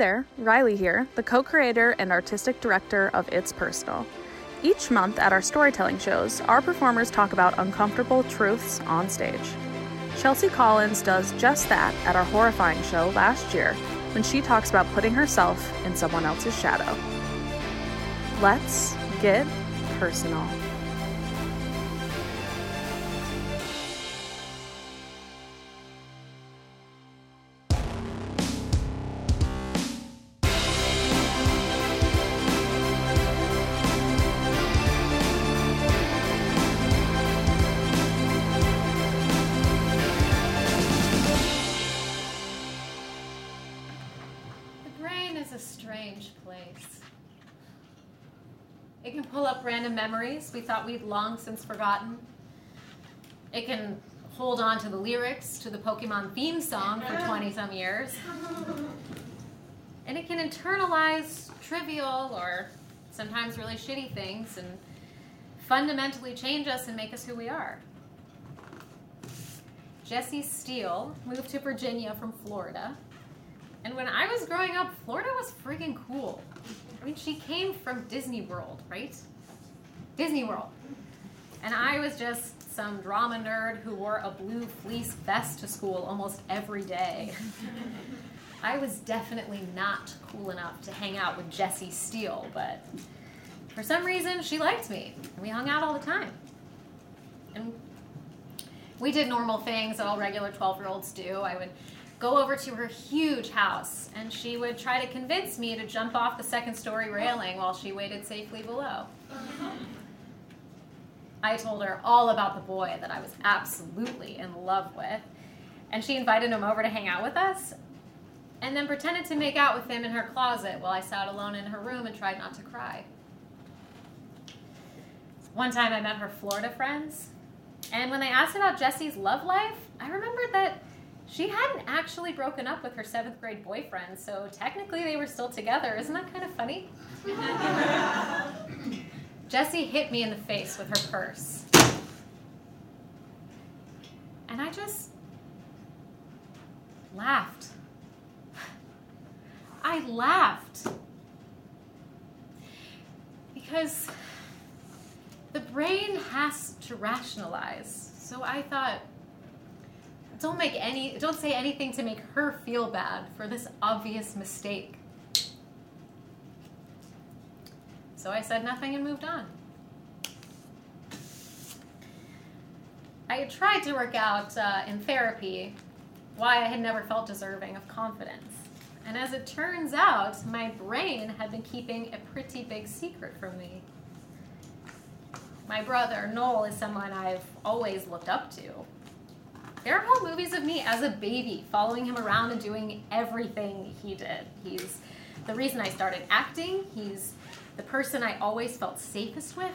there, Riley here, the co creator and artistic director of It's Personal. Each month at our storytelling shows, our performers talk about uncomfortable truths on stage. Chelsea Collins does just that at our horrifying show last year when she talks about putting herself in someone else's shadow. Let's get personal. Memories we thought we'd long since forgotten. It can hold on to the lyrics to the Pokemon theme song for 20 some years. And it can internalize trivial or sometimes really shitty things and fundamentally change us and make us who we are. Jessie Steele moved to Virginia from Florida. And when I was growing up, Florida was freaking cool. I mean, she came from Disney World, right? Disney World. And I was just some drama nerd who wore a blue fleece vest to school almost every day. I was definitely not cool enough to hang out with Jessie Steele, but for some reason she liked me. And we hung out all the time. And we did normal things that all regular 12 year olds do. I would go over to her huge house and she would try to convince me to jump off the second story railing while she waited safely below. I told her all about the boy that I was absolutely in love with, and she invited him over to hang out with us, and then pretended to make out with him in her closet while I sat alone in her room and tried not to cry. One time I met her Florida friends, and when they asked about Jessie's love life, I remembered that she hadn't actually broken up with her seventh grade boyfriend, so technically they were still together. Isn't that kind of funny? Jessie hit me in the face with her purse. And I just laughed. I laughed. Because the brain has to rationalize. So I thought, don't make any don't say anything to make her feel bad for this obvious mistake. So I said nothing and moved on. I tried to work out uh, in therapy why I had never felt deserving of confidence. And as it turns out, my brain had been keeping a pretty big secret from me. My brother, Noel, is someone I've always looked up to. There are whole movies of me as a baby following him around and doing everything he did. He's the reason I started acting, he's the person I always felt safest with.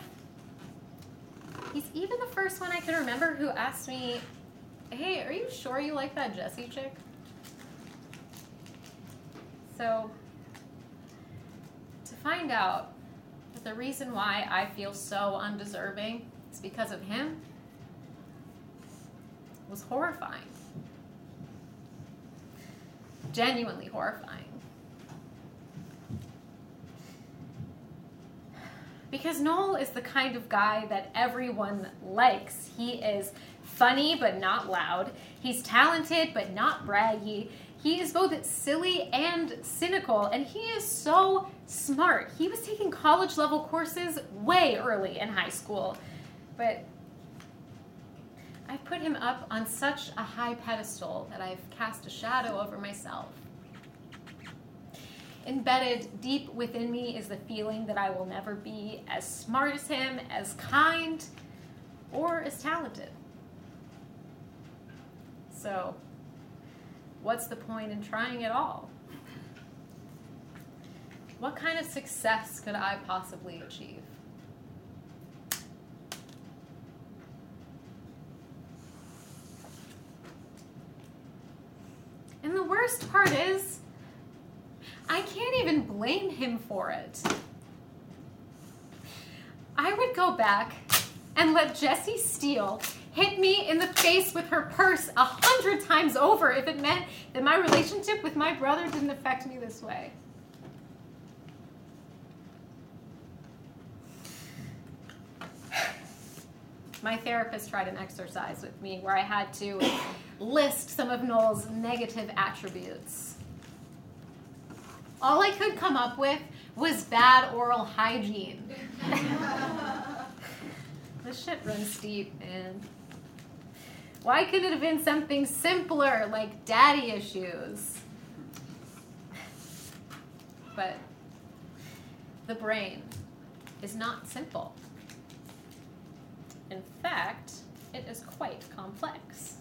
He's even the first one I can remember who asked me, Hey, are you sure you like that Jessie chick? So, to find out that the reason why I feel so undeserving is because of him was horrifying. Genuinely horrifying. Because Noel is the kind of guy that everyone likes. He is funny but not loud. He's talented but not braggy. He is both silly and cynical, and he is so smart. He was taking college level courses way early in high school. But I've put him up on such a high pedestal that I've cast a shadow over myself. Embedded deep within me is the feeling that I will never be as smart as him, as kind, or as talented. So, what's the point in trying at all? What kind of success could I possibly achieve? And the worst part is, I can't even blame him for it. I would go back and let Jessie Steele hit me in the face with her purse a hundred times over if it meant that my relationship with my brother didn't affect me this way. My therapist tried an exercise with me where I had to list some of Noel's negative attributes. All I could come up with was bad oral hygiene. this shit runs deep, man. Why couldn't it have been something simpler like daddy issues? But the brain is not simple. In fact, it is quite complex.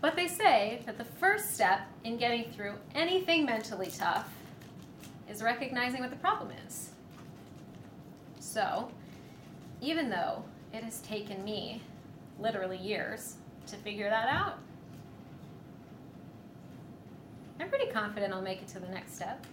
But they say that the first step in getting through anything mentally tough is recognizing what the problem is. So, even though it has taken me literally years to figure that out, I'm pretty confident I'll make it to the next step.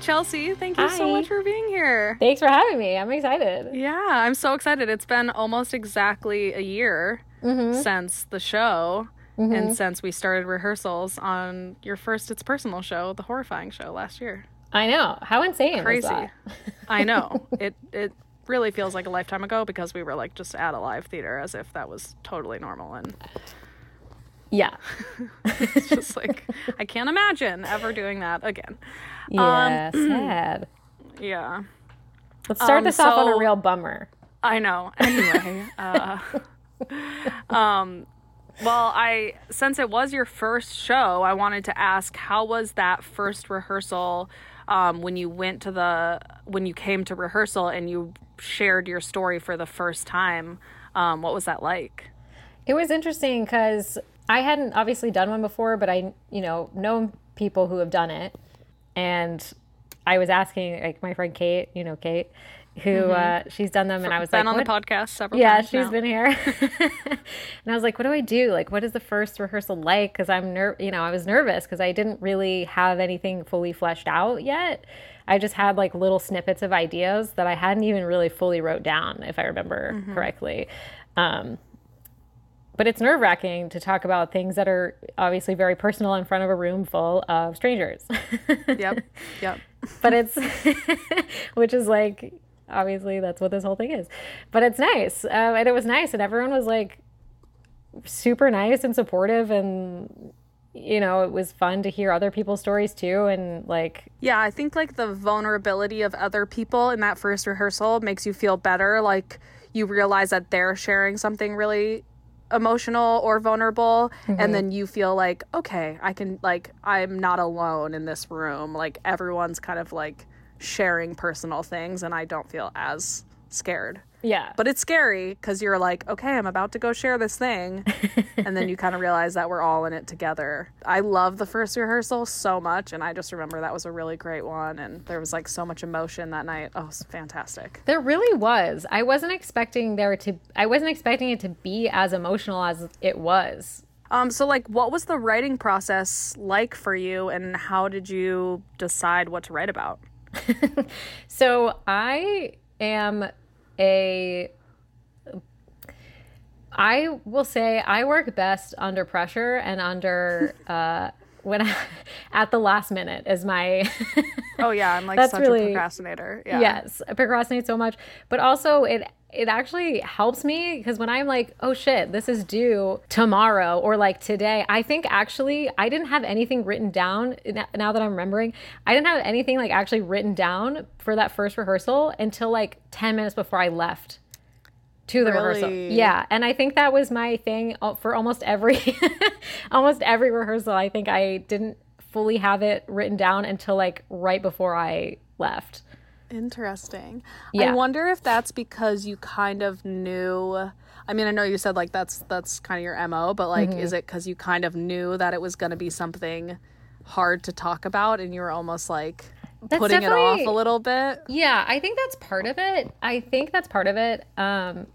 Chelsea. Thank you so much for being here. Thanks for having me. I'm excited. Yeah, I'm so excited. It's been almost exactly a year Mm-hmm. since the show and since we started rehearsals on your first It's Personal show, the horrifying show last year. I know. How insane is Crazy. I know. It it really feels like a lifetime ago because we were like just at a live theater as if that was totally normal and Yeah. it's just like I can't imagine ever doing that again. Yeah. sad. Yeah. Let's start Um, this off on a real bummer. I know. Anyway, uh, um, well, I since it was your first show, I wanted to ask how was that first rehearsal um, when you went to the when you came to rehearsal and you shared your story for the first time. Um, what was that like? It was interesting because I hadn't obviously done one before, but I, you know, know people who have done it. And I was asking, like, my friend Kate, you know, Kate, who uh, she's done them. And I was Been like, on the podcast several yeah, times. Yeah, she's now. been here. and I was like, what do I do? Like, what is the first rehearsal like? Because I'm ner, you know, I was nervous because I didn't really have anything fully fleshed out yet. I just had like little snippets of ideas that I hadn't even really fully wrote down, if I remember Mm-hmm. correctly. Um, but it's nerve wracking to talk about things that are obviously very personal in front of a room full of strangers. Yep. Yep. but it's which is like obviously that's what this whole thing is but it's nice um, and it was nice and everyone was like super nice and supportive and you know it was fun to hear other people's stories too and like Yeah, I think like the vulnerability of other people in that first rehearsal makes you feel better. Like you realize that they're sharing something really emotional or vulnerable and mm-hmm. then you feel like okay i can like i'm not alone in this room. Like everyone's kind of like sharing personal things and i don't feel as scared yeah. But it's scary because you're like okay i'm about to go share this thing. And then you kind of realize that we're all in it together. I love the first rehearsal so much and i just remember that was a really great one and there was like so much emotion that night. Oh it was fantastic. There really was. I wasn't expecting there to i wasn't expecting it to be as emotional as it was. Um so like what was the writing process like for you and how did you decide what to write about? So I am a. I will say I work best under pressure and under uh, when I, at the last minute is my. oh yeah i'm like That's such really- a procrastinator yeah Yes, I procrastinate so much, but also it it actually helps me because when I'm like, oh shit, this is due tomorrow or like today, I think actually I didn't have anything written down. Now that I'm remembering, I didn't have anything like actually written down for that first rehearsal until like ten minutes before I left to the rehearsal. Yeah, and I think that was my thing uh, for almost every almost every rehearsal. I think I didn't fully have it written down until like right before I left. Interesting. Yeah. I wonder if that's because you kind of knew. I mean, I know you said like that's that's kind of your mo, but like, Mm-hmm. is it because you kind of knew that it was going to be something hard to talk about, and you were almost like That's putting it off a little bit? Yeah, I think that's part of it. I think that's part of it. Um,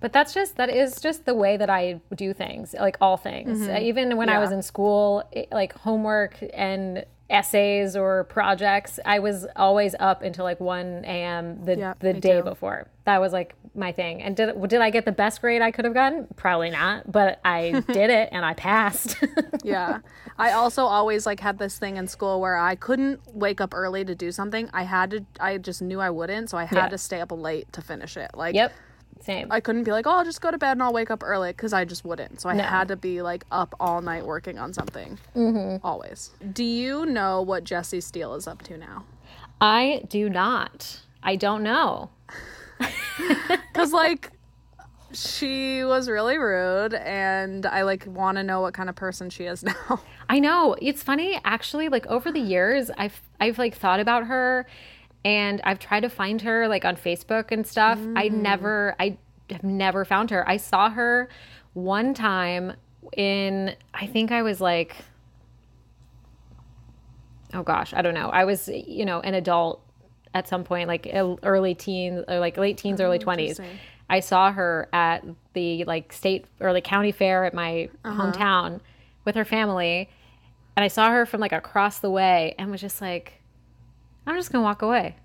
but that's just that is just the way that I do things, like all things. Uh, even when I was in school, it- like homework and essays or projects, I was always up until like one a.m. the Yeah, the day too. before. That was like my thing. And did did I get the best grade I could have gotten? Probably not, but I did it and I passed. yeah i also always like had this thing in school where i couldn't wake up early to do something i had to i just knew i wouldn't so i had Yeah. to stay up late to finish it like yep, same. i couldn't be like oh i'll just go to bed and i'll wake up early because i just wouldn't so i No. had to be like up all night working on something mm-hmm. always do you know what jessie steele is up to now I do not. I don't know. because like she was really rude and i like want to know what kind of person she is now I know. It's funny actually like over the years I've I've like thought about her and I've tried to find her like on Facebook and stuff. I mm. never I have never found her. I saw her one time in I think I was like oh gosh, I don't know. I was, you know, an adult at some point like early teens or like late teens oh, early 20s. I saw her at the like state or the county fair at my uh-huh. hometown with her family. And I saw her from like across the way and was just like, I'm just going to walk away.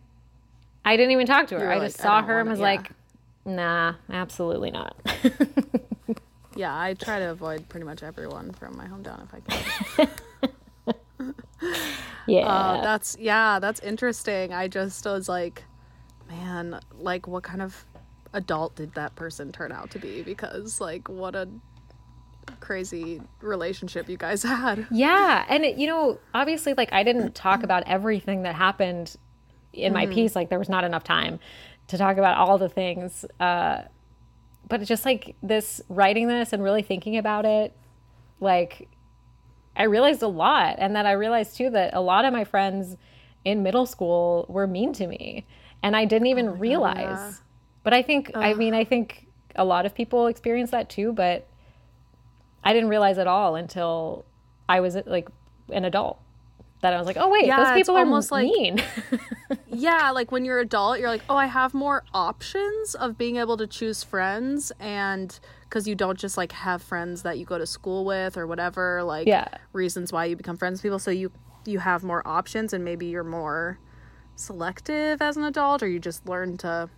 I didn't even talk to her. I like, just saw don't her and was yeah. like, nah, absolutely not. yeah i try to avoid pretty much everyone from my hometown if i can yeah. Uh, that's yeah, that's interesting. I just was like, man, like what kind of adult did that person turn out to be? Because like what a crazy relationship you guys had. Yeah, and it, you know, obviously, like I didn't talk about everything that happened in my piece. Like there was not enough time to talk about all the things. Uh, but just like this writing this and really thinking about it, like I realized a lot, and that I realized too that a lot of my friends in middle school were mean to me, and I didn't even realize. yeah. But I think, I mean, I think a lot of people experience that too, but I didn't realize at all until I was like an adult. That I was like, oh wait, Yeah, those people are almost like- mean. Yeah, like when you're adult, you're like, oh, I have more options of being able to choose friends, and because you don't just like have friends that you go to school with or whatever, like Yeah. reasons why you become friends with people. So you you have more options, and maybe you're more selective as an adult, or you just learn to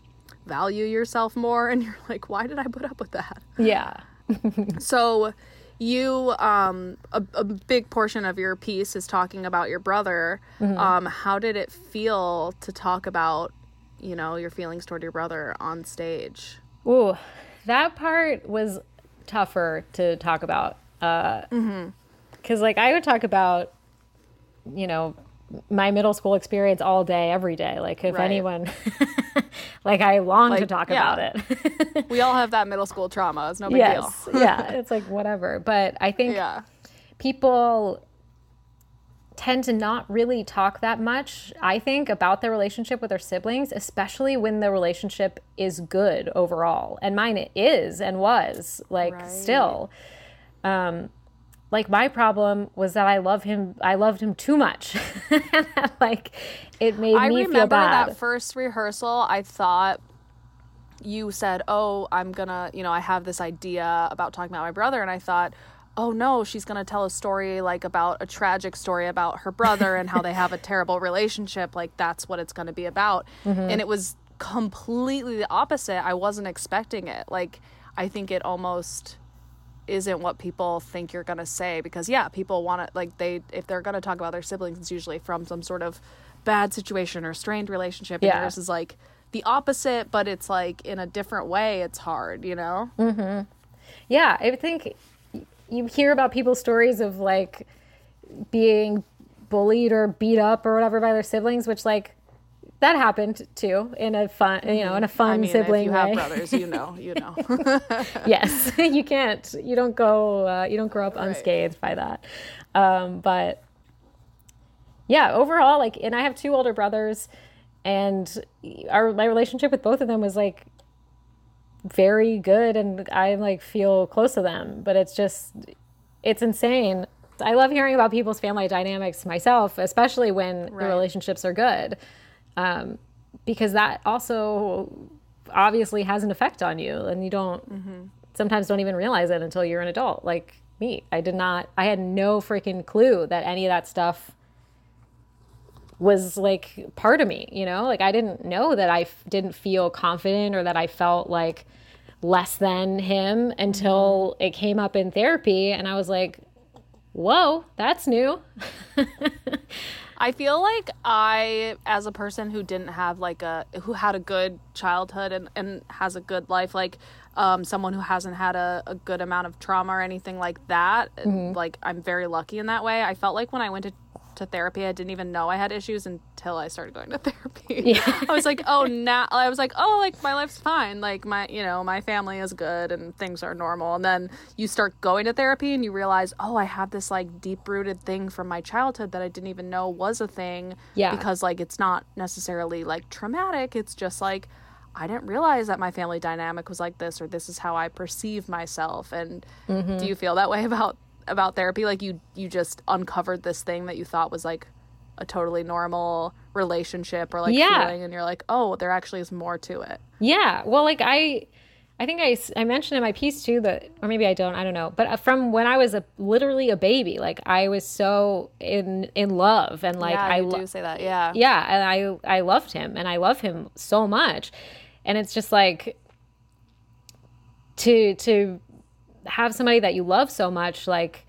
value yourself more, and you're like, why did I put up with that? yeah. So you um a, a big portion of your piece is talking about your brother. Um how did it feel to talk about you know your feelings toward your brother on stage? Ooh, that part was tougher to talk about. Uh, Because, like, I would talk about, you know, my middle school experience all day, every day. Like, if Right. anyone, like, I long to talk yeah. about it. we all have that middle school trauma it's no big yes. yeah. It's like, whatever. But I think yeah people tend to not really talk that much, I think, about their relationship with their siblings, especially when the relationship is good overall. And mine it is and was, like, Right. still. Um, like my problem was that I love him. I loved him too much. like it made i me feel bad. I remember that first rehearsal i thought you said oh i'm gonna you know i have this idea about talking about my brother and i thought oh no she's gonna tell a story like about a tragic story about her brother and how they have a terrible relationship like that's what it's gonna be about mm-hmm. and it was completely the opposite i wasn't expecting it like i think it almost isn't what people think you're gonna say because yeah people want to like they if they're gonna talk about their siblings it's usually from some sort of bad situation or strained relationship and Yeah. yours is like the opposite but it's like in a different way it's hard you know Hmm. Yeah, I think you hear about people's stories of like being bullied or beat up or whatever by their siblings, which like that happened too in a fun, you know, in a fun i mean sibling if you way. have brothers you know you know yes, you can't, you don't go, uh, you don't grow up unscathed by that. Um, but yeah, overall, like, and I have two older brothers. and our my relationship with both of them was like very good and I like feel close to them, but it's just it's insane. I love hearing about people's family dynamics myself, especially when the relationships are good. Um, because that also obviously has an effect on you and you don't sometimes don't even realize it until you're an adult like me. I did not I had no freaking clue that any of that stuff was like part of me, you know? Like I didn't know that I f- didn't feel confident or that I felt like less than him until it came up in therapy and I was like, "Whoa, that's new." I feel like I, as a person who didn't have like a, who had a good childhood and, and has a good life, like um, someone who hasn't had a, a good amount of trauma or anything like that, like I'm very lucky in that way. I felt like when I went to, to therapy, I didn't even know I had issues until I started going to therapy. Yeah. I was like, oh, now, I was like, oh, like my life's fine. Like my, you know, my family is good and things are normal. And then you start going to therapy and you realize, oh, I have this like deep rooted thing from my childhood that I didn't even know was a thing. Yeah. Because like it's not necessarily like traumatic. It's just like, I didn't realize that my family dynamic was like this or this is how I perceive myself. And mm-hmm. do you feel that way about about therapy? Like you you just uncovered this thing that you thought was like a totally normal relationship or like Yeah. feeling and you're like, "Oh, there actually is more to it." Yeah. Well, like I, I think i i mentioned in my piece too that, or maybe I don't, I don't know. But uh, from when I was a literally a baby, like I was so in in love and like yeah, I lo- do say that. Yeah. yeah, and I I loved him and I love him so much, and it's just like to to have somebody that you love so much, like,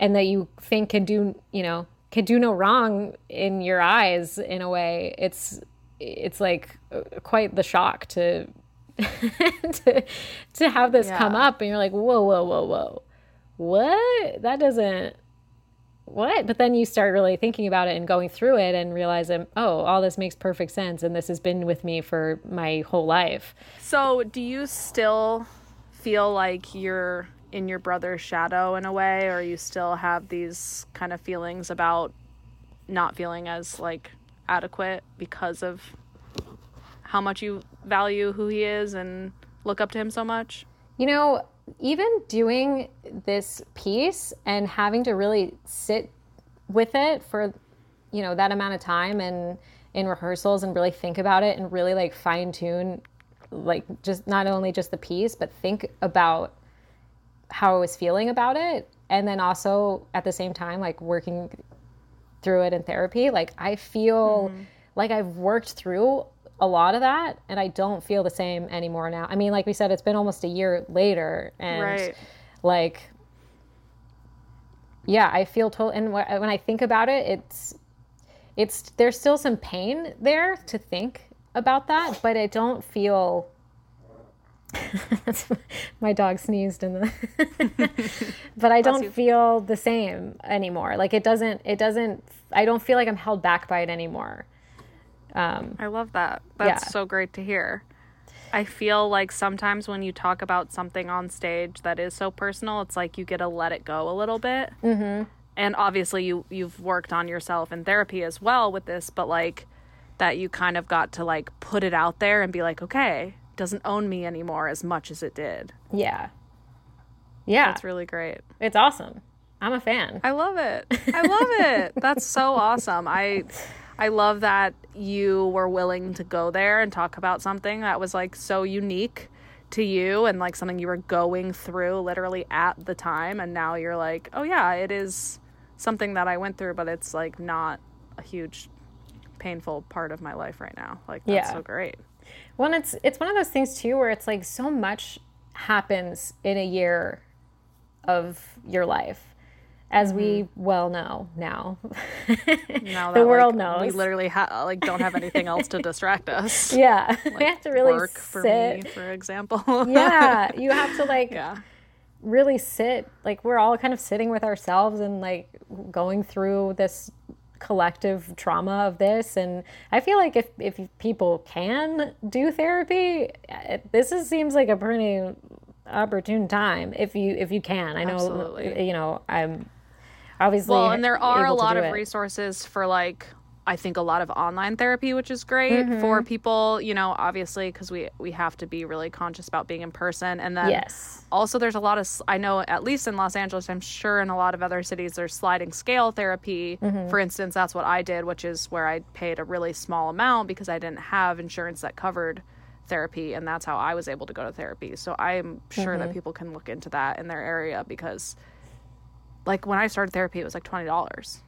and that you think can do you know can do no wrong in your eyes in a way. It's it's like uh, quite the shock to to to have this come up, and you're like, whoa, whoa, whoa, whoa, what? That doesn't what? But then you start really thinking about it and going through it and realizing, oh, all this makes perfect sense. And this has been with me for my whole life. So, do you still feel like you're in your brother's shadow in a way or you still have these kind of feelings about not feeling as like adequate because of how much you value who he is and look up to him so much? You know, even doing this piece and having to really sit with it for, you know, that amount of time and in rehearsals and really think about it and really like fine tune, like just not only just the piece, but think about how I was feeling about it. And then also at the same time, like working through it in therapy, like I feel mm-hmm. like I've worked through a lot of that and I don't feel the same anymore now. I mean, like we said, it's been almost a year later and Right. like yeah, I feel total and wh- when I think about it, it's it's there's still some pain there to think about that, but I don't feel my dog sneezed in the but I don't feel the same anymore. Like it doesn't it doesn't I don't feel like I'm held back by it anymore. Um I love that. That's Yeah. so great to hear. I feel like sometimes when you talk about something on stage that is so personal, it's like you get to let it go a little bit. Mm-hmm. And obviously, you you've worked on yourself in therapy as well with this, but like that you kind of got to like put it out there and be like, okay, doesn't own me anymore as much as it did. yeah. Yeah. That's really great. it's awesome. I'm a fan. I love it. I love it. That's so awesome. I I love that you were willing to go there and talk about something that was like so unique to you and like something you were going through literally at the time and now you're like, "Oh yeah, it is something that I went through, but it's like not a huge painful part of my life right now." Like that's Yeah. so great. Well, and it's it's one of those things too where it's like so much happens in a year of your life, as we mm-hmm. well know now. Now the world like, We literally ha- like don't have anything else to distract us. yeah, we have to really Work for me, for example. yeah, you have to like yeah. really sit. Like we're all kind of sitting with ourselves and like going through this collective trauma of this and i feel like if if people can do therapy eh, this is, seems like a pretty opportune time if you if you can i know Absolutely. you know i'm obviously Well, and there are a lot of it. resources for like I think a lot of online therapy, which is great Mm-hmm. for people, you know, obviously because we we have to be really conscious about being in person, and then Yes. also there's a lot of I know at least in Los Angeles, I'm sure in a lot of other cities there's sliding scale therapy. Mm-hmm. For instance, that's what I did, which is where I paid a really small amount because I didn't have insurance that covered therapy, and that's how I was able to go to therapy. So I'm sure Mm-hmm. that people can look into that in their area because, like when I started therapy, it was like twenty dollars,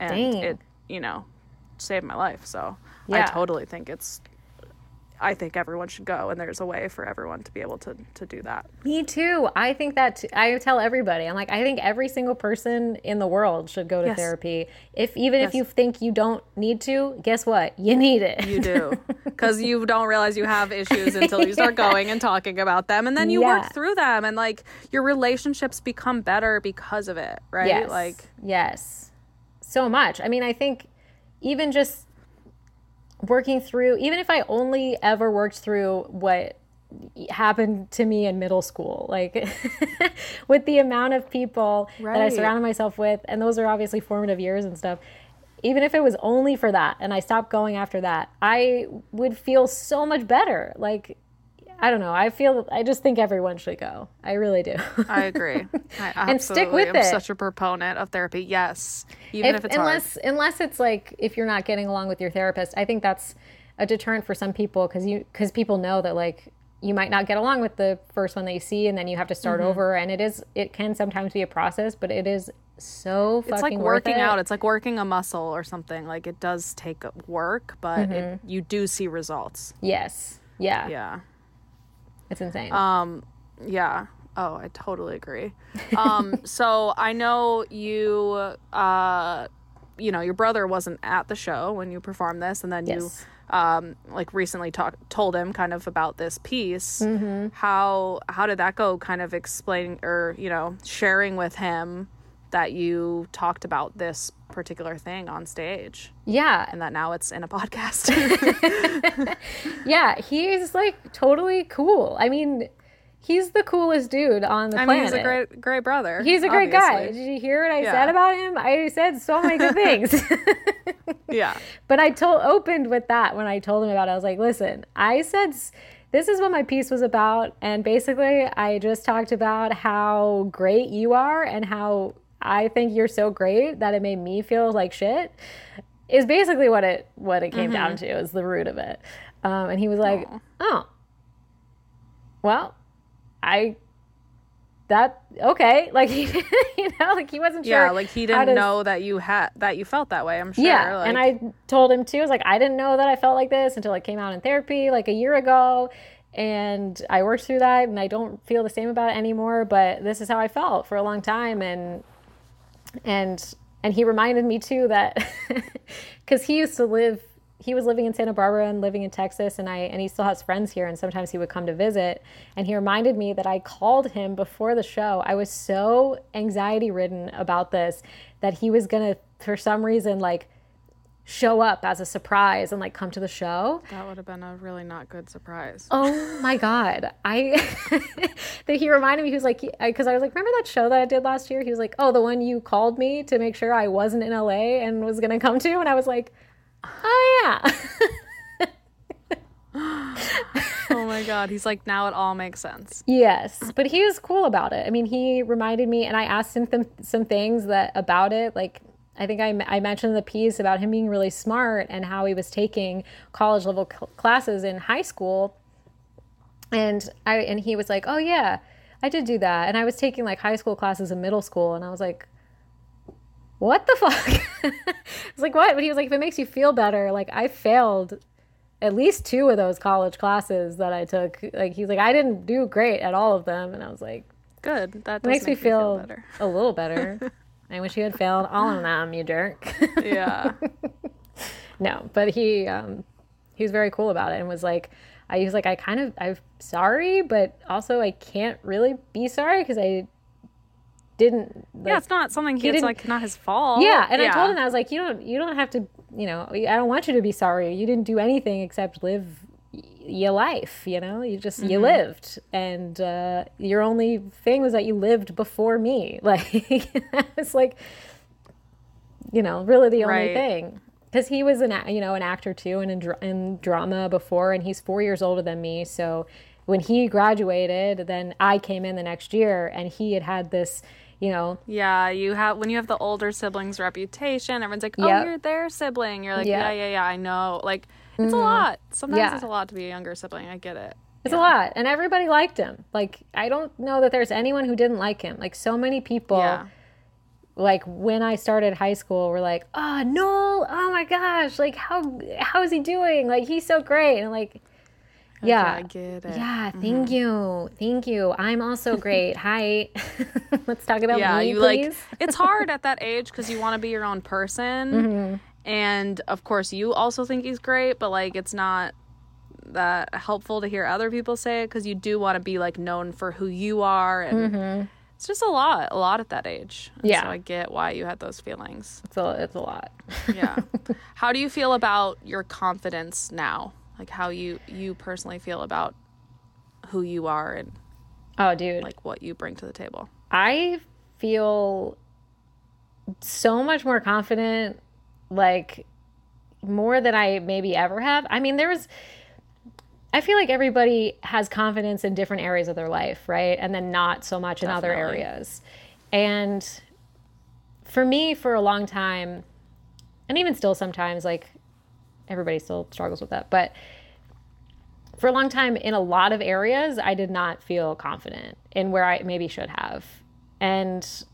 and Dang. it you know saved my life. So Yeah. I totally think it's. I think everyone should go, and there's a way for everyone to be able to to do that. Me too. I think that t- I tell everybody. I'm like, I think every single person in the world should go to Yes. therapy. If even if you think you don't need to, guess what? You need it. You do. Because you don't realize you have issues until you start going and talking about them. And then you Yeah. work through them. And like your relationships become better because of it, right? Yes. Like, yes. So much. I mean, I think even just working through, even if I only ever worked through what happened to me in middle school, like with the amount of people that I surrounded myself with, and those are obviously formative years and stuff. Even if it was only for that and I stopped going after that, I would feel so much better. Like, I don't know. I feel, I just think everyone should go. I really do. I agree. I And stick with am it. such a proponent of therapy. Yes. Even if, if, it's hard. unless unless it's like if you're not getting along with your therapist i think that's a deterrent for some people because you because people know that like you might not get along with the first one that you see and then you have to start Mm-hmm. over and it is it can sometimes be a process but it is so fucking It's like working it. out. It's like working a muscle or something. Like it does take work, but it, Mm-hmm. you do see results. yes yeah, Yeah. It's insane Um, yeah. Oh, I totally agree. Um, so I know you, uh, you know, your brother wasn't at the show when you performed this, and then Yes. you, um, like recently talked told him kind of about this piece. Mm-hmm. How how did that go? Kind of explaining or you know sharing with him that you talked about this particular thing on stage, yeah and that now it's in a podcast. yeah he's like totally cool i mean he's the coolest dude on the I planet mean, he's a great great brother. He's a great guy. Did you hear what I Yeah. said about him? I said so many good things. Yeah. But I told opened with that when I told him about it. I was like, listen, I said this is what my piece was about, and basically I just talked about how great you are and how I think you're so great that it made me feel like shit. Is basically what it what it came down to is the root of it. Um, and he was like, oh, well, I that okay, like you know, like he wasn't sure. Yeah, like he didn't to- know that you had that you felt that way. I'm sure. yeah, like, and I told him too. I was like, I didn't know that I felt like this until I came out in therapy like a year ago, and I worked through that, and I don't feel the same about it anymore. But this is how I felt for a long time, and and and he reminded me too that because he used to live he was living in Santa Barbara and living in Texas and I and he still has friends here and sometimes he would come to visit and he reminded me that I called him before the show. I was so anxiety ridden about this that he was going to for some reason like show up as a surprise and like come to the show. that would have been a really not good surprise. Oh my god! I that he reminded me. He was like, because I was like, remember that show that I did last year? He was like, oh, the one you called me to make sure I wasn't in LA and was gonna come to, and I was like, oh yeah, oh my god, he's like now it all makes sense. yes. But he was cool about it. I mean, he reminded me, and I asked him th- some things that about it, like. I think I, I mentioned the piece about him being really smart and how he was taking college level cl- classes in high school and I and he was like, "Oh yeah, I did do that." And I was taking like high school classes in middle school, and I was like, "What the fuck?" I was like, "What?" But he was like, "If it makes you feel better, like I failed at least two of those college classes that I took. Like he's like, I didn't do great at all of them," and I was like, Good. That does makes me make feel, better. a little better." I wish you had failed all of them, you jerk. Yeah. no, but he um, he was very cool about it and was like, I was like, I kind of I'm sorry, but also I can't really be sorry because I didn't. Like, yeah, it's not something he, it's like not his fault. yeah, and I told him I was like, you don't you don't have to, you know, I don't want you to be sorry. You didn't do anything except live your life. You know, you just Mm-hmm. you lived, and uh, your only thing was that you lived before me. Like it's like, you know, really the only Right. thing. because he was an you know an actor too and in, dr- in drama before, and he's four years older than me. So when he graduated, then I came in the next year, and he had had this, you know, Yeah, you have when you have the older siblings reputation, everyone's like, "Oh, Yep. you're their sibling." You're like. Mm-hmm. "Yeah, yeah, yeah, I know." Like, it's a mm, lot. Sometimes Yeah. it's a lot to be a younger sibling. I get it. It's a lot, and everybody liked him. Like I don't know that there's anyone who didn't like him. Like so many people. Yeah. Like when I started high school, were like, "Oh, Noel! Oh my gosh! Like how how is he doing? Like he's so great!" And like, yeah, I get it. yeah. Thank mm-hmm. you, thank you. I'm also great. Hi. Let's talk about yeah, me, you like please. it's hard at that age because you want to be your own person, Mm-hmm. And of course you also think he's great, but like it's not that helpful to hear other people say it because you do want to be like known for who you are, and it's just a lot, a lot at that age. And Mm-hmm. Yeah. so I get why you had those feelings. it's a it's a lot. Yeah, how do you feel about your confidence now? Like how you you personally feel about who you are and oh, dude. like what you bring to the table. I feel so much more confident, like more than I maybe ever have. I mean, there was, I feel like everybody has confidence in different areas of their life, right? And then not so much in other areas. And for me, for a long time, and even still sometimes, like everybody still struggles with that, but for a long time in a lot of areas i did not feel confident in where i maybe should have and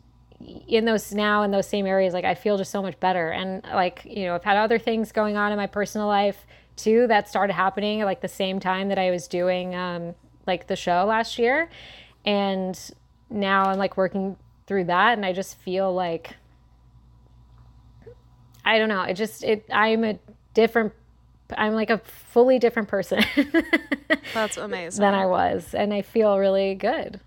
in those now in those same areas like i feel just so much better. And like you know i've had other things going on in my personal life too that started happening like the same time that i was doing um like the show last year. And now i'm like working through that and i just feel like i don't know it just it i'm a different i'm like a fully different person That's amazing. than I was, and I feel really good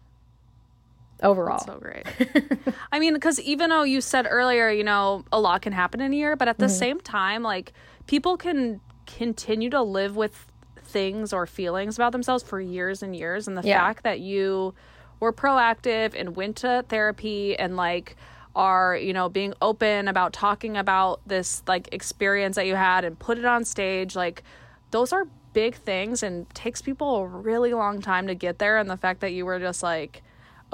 overall. So great. I mean, because even though you said earlier, you know, a lot can happen in a year, but at the Mm-hmm. same time, like people can continue to live with things or feelings about themselves for years and years. And the Yeah. fact that you were proactive and went to therapy and like are, you know, being open about talking about this like experience that you had and put it on stage, like those are big things and takes people a really long time to get there. And the fact that you were just like,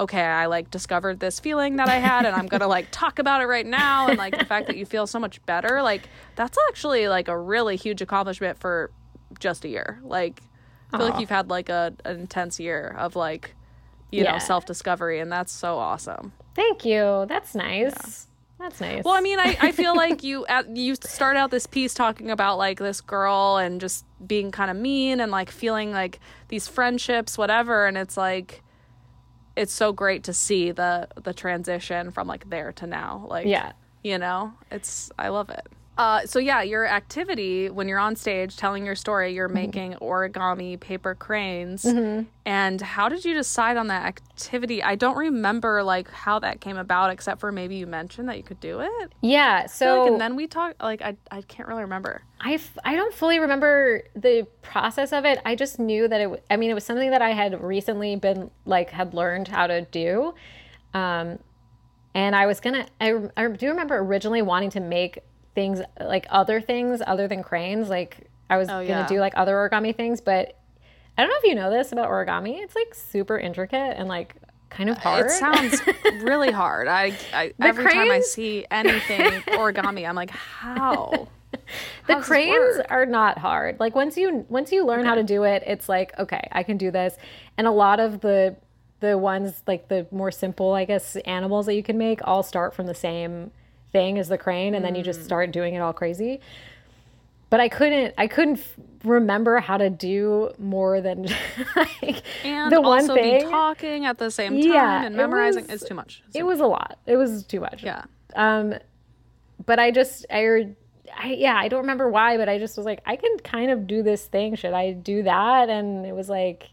okay, I like discovered this feeling that I had and I'm gonna like talk about it right now and like the fact that you feel so much better, like that's actually like a really huge accomplishment for just a year. Like I feel Aw. like you've had like a an intense year of like you know, self discovery and that's so awesome. Thank you. That's nice. That's nice. Well, I mean, I, I feel like you at, you start out this piece talking about like this girl and just being kind of mean and like feeling like these friendships, whatever, and it's like it's so great to see the the transition from like there to now. Like, Yeah. you know, it's I love it. Uh, so yeah, your activity when you're on stage telling your story, you're Mm-hmm. making origami paper cranes. And how did you decide on that activity? I don't remember like how that came about, except for maybe you mentioned that you could do it. yeah. So like, and then we talked like I I can't really remember. I, f- I don't fully remember the process of it. I just knew that it. w- I mean, it was something that I had recently been like had learned how to do, um, and I was gonna. I, I do remember originally wanting to make things like other things other than cranes. Like I was Oh, gonna do like other origami things, but I don't know if you know this about origami. It's like super intricate and like kind of hard. It sounds really hard. I, I every time I see anything origami, I'm like, how? the cranes are not hard like once you once you learn how to do it it's like okay i can do this and a lot of the the ones like the more simple i guess animals that you can make all start from the same thing as the crane and then you Mm. just start doing it all crazy but i couldn't i couldn't f- remember how to do more than like And the one also thing be talking at the same time Yeah, and memorizing is too much. it was a lot it was too much yeah. um, but I just I, I yeah I don't remember why, but I just was like I can kind of do this thing. Should I do that? And it was like,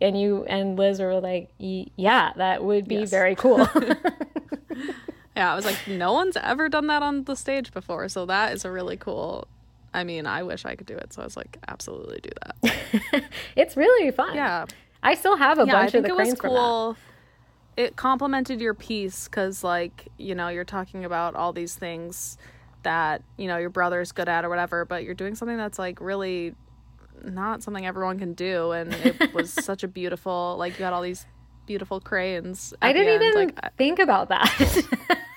and you and Liz were like, "Y- yeah, that would be Yes. very cool. Yeah, I was like, no one's ever done that on the stage before, so that is a really cool. I mean, I wish I could do it, so I was like, absolutely do that. it's really fun. Yeah, I still have a yeah, I bunch think of the it was cranes that. cool. It complemented your piece because, like, you know, you're talking about all these things that you know your brother's good at or whatever, but you're doing something that's like really not something everyone can do, and it was such a beautiful like you had all these beautiful cranes. I didn't even like I- think about that.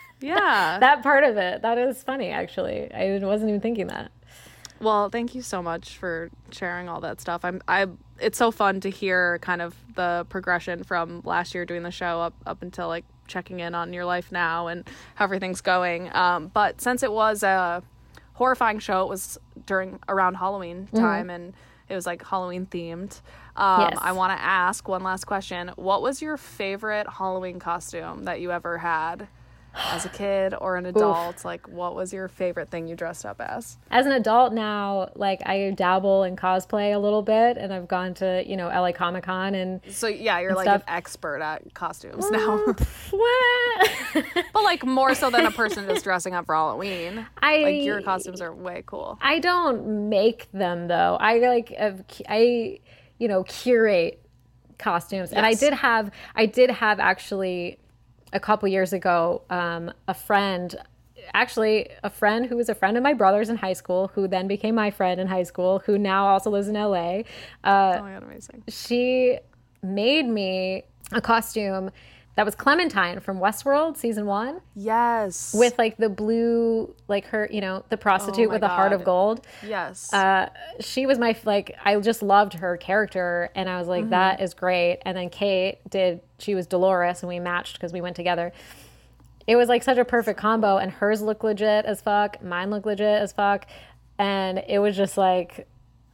yeah. that part of it. That is funny, actually. I wasn't even thinking that. Well, thank you so much for sharing all that stuff. I'm I it's so fun to hear kind of the progression from last year doing the show up up until like checking in on your life now and how everything's going. Um, but since it was a horrifying show, it was during around Halloween time and it was like Halloween themed. Um, Yes. I want to ask one last question. What was your favorite Halloween costume that you ever had as a kid or an adult? Like, what was your favorite thing you dressed up as? As an adult now, like I dabble in cosplay a little bit, and I've gone to you know LA Comic Con and So yeah, you're like stuff. an expert at costumes mm, now, what? but like more so than a person just dressing up for Halloween. I Like your costumes are way cool. I don't make them though. I like I you know curate costumes, and I did have I did have actually a couple years ago um, a friend. Actually, a friend who was a friend of my brother's in high school, who then became my friend in high school, who now also lives in LA. Uh, Oh my god, amazing! she made me a costume that was Clementine from Westworld season one Yes, with like the blue, like her, you know, the prostitute Oh with a heart of gold. yes, Uh, she was my like I just loved her character and I was like that is great. And then Kate did she was Dolores and we matched because we went together. It was like such a perfect combo and hers looked legit as fuck, mine looked legit as fuck, and it was just like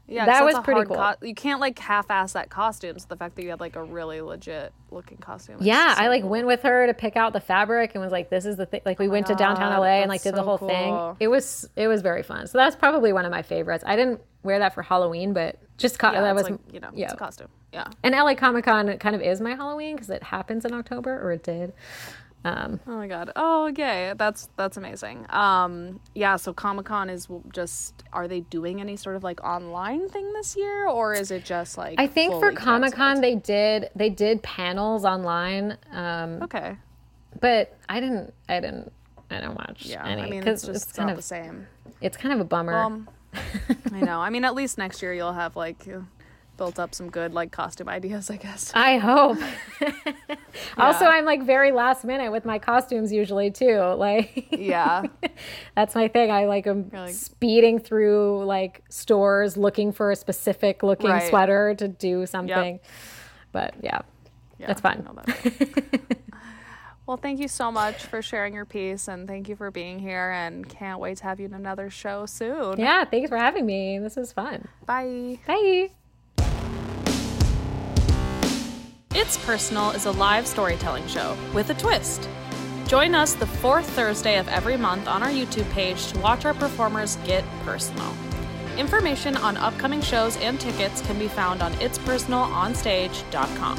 yeah. that was pretty cool. co- you can't like half-ass that costume. So the fact that you had like a really legit looking costume. Yeah, so I like cool. went with her to pick out the fabric and was like, "This is the thing." Like we went to downtown ah, LA and like did the whole cool. thing. It was it was very fun. So that's probably one of my favorites. I didn't wear that for Halloween, but just co- Yeah, that was like, you know, yeah. it's a costume. Yeah. And LA Comic Con kind of is my Halloween because it happens in October or it did. Um, Oh my god. Oh, okay. That's that's amazing. Um, yeah. So Comic Con is just. Are they doing any sort of like online thing this year, or is it just like? I think for Comic Con they did they did panels online, um, Okay. but I didn't I didn't I don't watch Yeah. any I mean, because it's it's, kind of the same. it's kind of a bummer. Um, I know. I mean, at least next year you'll have like built up some good like costume ideas, I guess. I hope. Also, I'm like very last minute with my costumes usually too. Like Yeah. that's my thing. I like am like- speeding through like stores looking for a specific looking Right. sweater to do something. But yeah, yeah That's fun. that. well, thank you so much for sharing your piece, and thank you for being here. And can't wait to have you in another show soon. yeah. Thanks for having me. This was fun. Bye. Bye. It's Personal is a live storytelling show with a twist. Join us the fourth Thursday of every month on our YouTube page to watch our performers get personal. Information on upcoming shows and tickets can be found on itspersonalonstage.com.